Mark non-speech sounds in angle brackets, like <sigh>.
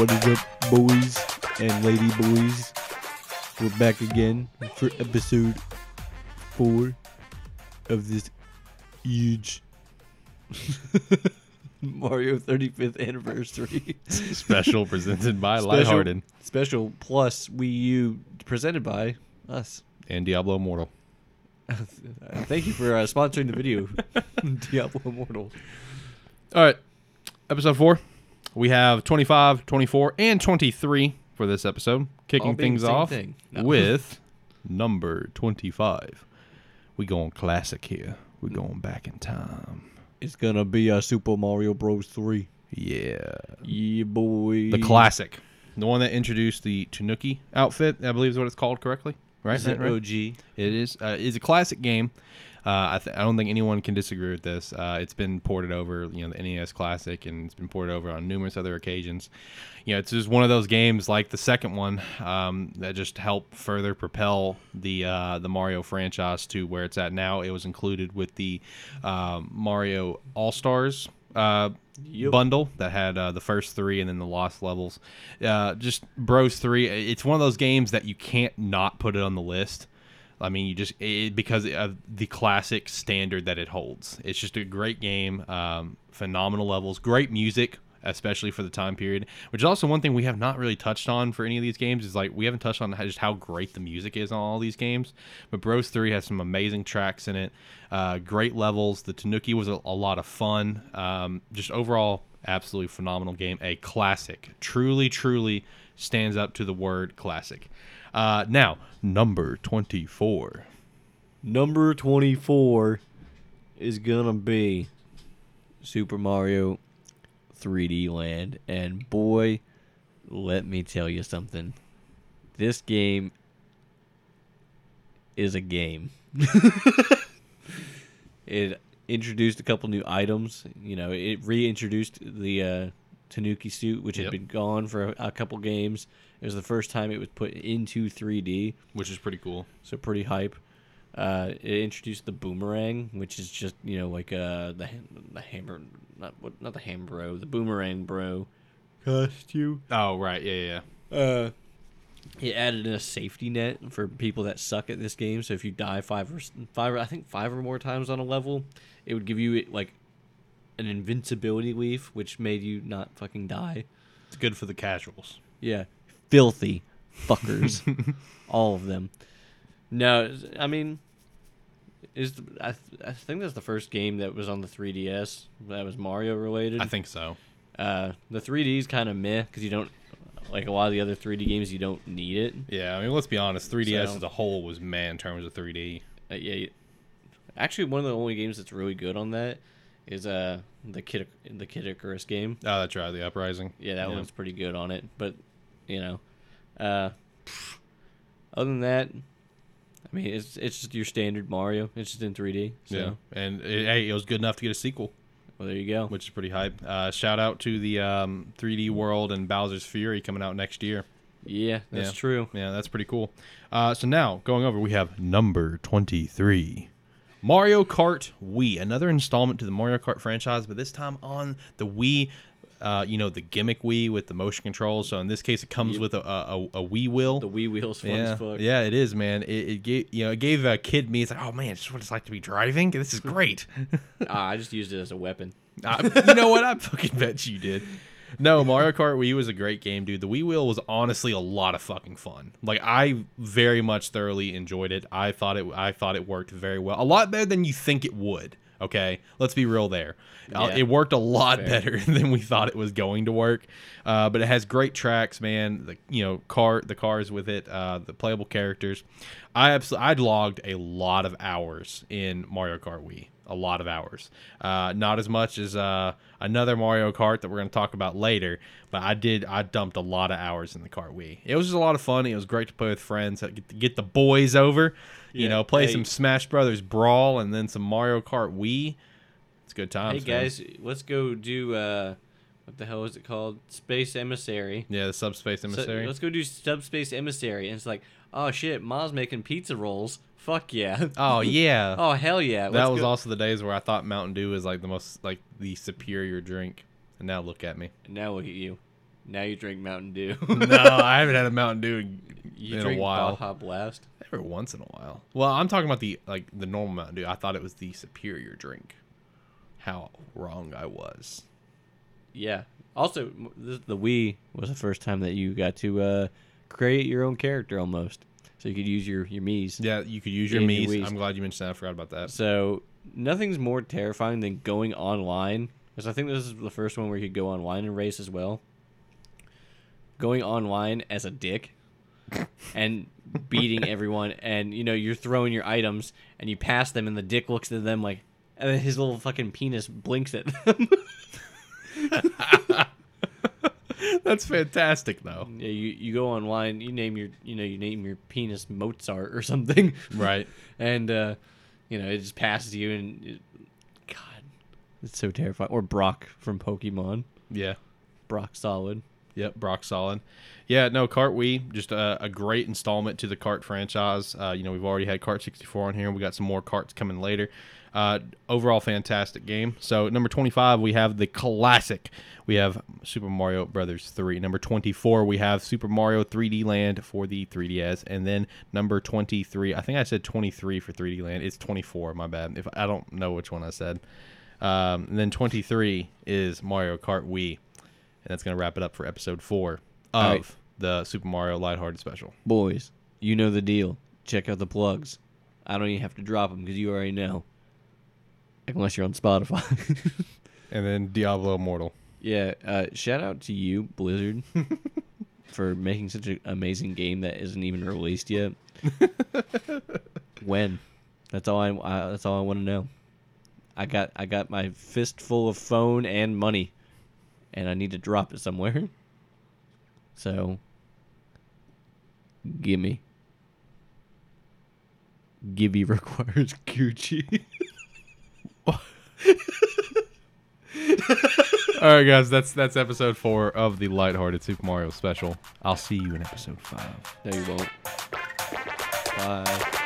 What is up, boys and lady boys? We're back again for episode four of this huge <laughs> Mario 35th anniversary Special presented by Special- Lighthearted special plus Wii U presented by us. and Diablo Immortal. <laughs> Thank you for uh, sponsoring the video, <laughs> Diablo Immortal. All right, episode four. We have 25, 24, and 23 for this episode. Kicking things off thing. No. <laughs> with number 25. We going classic here. We're hmm. going back in time. It's gonna be a Super Mario Bros. 3. Yeah. Yeah, boy. The classic. The one that introduced the Tanuki outfit, I believe is what it's called correctly. Right? Is it right? OG? It is. Uh, it's a classic game. Uh, I, th- I don't think anyone can disagree with this. Uh, it's been ported over, you know, the NES Classic, and it's been ported over on numerous other occasions. You know, it's just one of those games like the second one um, that just helped further propel the uh, the Mario franchise to where it's at now. It was included with the um, Mario All Stars uh, Yep. bundle that had uh, the first three and then the lost levels. Uh, just Bros Three. It's one of those games that you can't not put it on the list. I mean, you just it, because of the classic standard that it holds. It's just a great game, um, phenomenal levels, great music, especially for the time period. Which is also one thing we have not really touched on for any of these games. Is like we haven't touched on how, just how great the music is on all these games. But Bros Three has some amazing tracks in it, uh, great levels. The Tanuki was a, a lot of fun. Um, just overall, absolutely phenomenal game. A classic, truly, truly stands up to the word classic. Uh, now, number 24. Number 24 is gonna be Super Mario 3D Land. And boy, let me tell you something. This game is a game. <laughs> it introduced a couple new items. You know, it reintroduced the uh, Tanuki suit, which Yep. had been gone for a, a couple games. It was the first time it was put into 3D Which is pretty cool. so pretty hype. Uh, it introduced the boomerang, which is just you know like uh the the hammer not what not the ham bro the boomerang bro costume. Oh, right. Yeah, yeah. yeah. Uh, it added in a safety net for people that suck at this game. So if you die five or five, I think five or more times on a level, it would give you like an invincibility leaf, which made you not fucking die. It's good for the casuals. Yeah, filthy fuckers, <laughs> all of them. No, I mean, is I th- I think that's the first game that was on the 3DS that was Mario related. I think so. uh, the 3D is kind of meh because you don't like a lot of the other 3D games. You don't need it. Yeah, I mean, let's be honest. 3DS So- as a whole was man in terms of 3D. Uh, yeah, actually, one of the only games that's really good on that is uh the Kid the Kid Icarus game. Oh, that's right. The Uprising. Yeah, that Yeah. one's pretty good on it. But you know, uh, other than that, I mean, it's it's just your standard Mario. It's just in 3D. So Yeah. And it, hey, it was good enough to get a sequel, well, there you go. which is pretty hype. Uh, shout out to the um, 3D World and Bowser's Fury coming out next year. Yeah, that's Yeah. true. Yeah, that's pretty cool. Uh, so now going over, we have number twenty-three, Mario Kart Wii, another installment to the Mario Kart franchise, but this time on the Wii. Uh, you know the gimmick Wii with the motion controls. So in this case, it comes Yep. with a, a, a Wii wheel. The Wii wheels fun yeah, as fuck. yeah, it is, man. It, it gave you know it gave a kid me. It's like, oh man, it's what it's like to be driving. This is great. <laughs> Ah, I just used it as a weapon. <laughs> I, you know what? I fucking bet you did. No, Mario Kart Wii was a great game, dude. The Wii Wheel was honestly a lot of fucking fun. Like I very much thoroughly enjoyed it. I thought it I thought it worked very well. A lot better than you think it would. Okay, let's be real there. Uh, it worked a lot Fair. better <laughs> than we thought it was going to work. Uh, but it has great tracks, man. The you know car the cars with it, uh, the playable characters. I absolutely I'd logged a lot of hours in Mario Kart Wii. A lot of hours. Uh, not as much as uh, another Mario Kart that we're going to talk about later, but I did. I dumped a lot of hours in the Kart Wii. It was just a lot of fun. It was great to play with friends. Get, get the boys over. You Yeah. know, play Hey. some Smash Brothers Brawl and then some Mario Kart Wii. It's good times. hey man. guys, let's go do uh, what the hell is it called? Space Emissary. Yeah, the subspace So, emissary. let's go do Subspace Emissary, and it's like, oh shit, Ma's making pizza rolls. Fuck yeah. oh <laughs> yeah. Oh hell yeah. that Let's was go. also the days where I thought Mountain Dew was like the most like the superior drink. And now look at me. Now look at you. Now you drink Mountain Dew. <laughs> no, I haven't had a Mountain Dew in, you in drink a while. Baja Blast. Every once in a while. Well, I'm talking about the like the normal Mountain Dew. I thought it was the superior drink. How wrong I was. Yeah. Also, the, the Wii was the first time that you got to uh, create your own character almost. So you could use your your Mii's. Yeah, you could use your Yeah, your I'm glad you mentioned that. I forgot about that. So nothing's more terrifying than going online. Because I think this is the first one where you could go online and race as well. Going online as a dick <laughs> and beating everyone, and you know you're throwing your items, and you pass them, and the dick looks at them like, and then his little fucking penis blinks at them. <laughs> <laughs> That's fantastic, though. yeah, you you go online, you name your you know you name your penis Mozart or something, Right. <laughs> and uh, you know it just passes you, and it, God, it's so terrifying. Or Brock from Pokemon. Yeah. Brock Solid. Yep, Brock Solid. Yeah, no, Kart Wii, just a, a great installment to the Kart franchise. Uh, you know, we've already had Kart 64 on here. We got some more Carts coming later. Uh, overall, fantastic game. So, number 25, we have the classic. We have Super Mario Brothers 3. Number 24, we have Super Mario 3D Land for the 3DS. And then number 23, I think I said 23 for 3D Land. It's 24, my bad. If I don't know which one I said. Um, and then 23 is Mario Kart Wii. And that's going to wrap it up for episode four of right. the Super Mario Lighthearted Special. Boys, you know the deal. Check out the plugs. I don't even have to drop them because you already know. Unless you're on Spotify. <laughs> And then Diablo Immortal. yeah, uh, shout out to you, Blizzard, <laughs> for making such an amazing game that isn't even released yet. <laughs> when? That's all I, I that's all I want to know. I got I got my fist full of phone and money, and I need to drop it somewhere. So, gimme. Gibby requires <laughs> Gucci. <laughs> All right, guys, that's that's episode four of the Lighthearted Super Mario Special. I'll see you in episode five. no, you won't. Bye.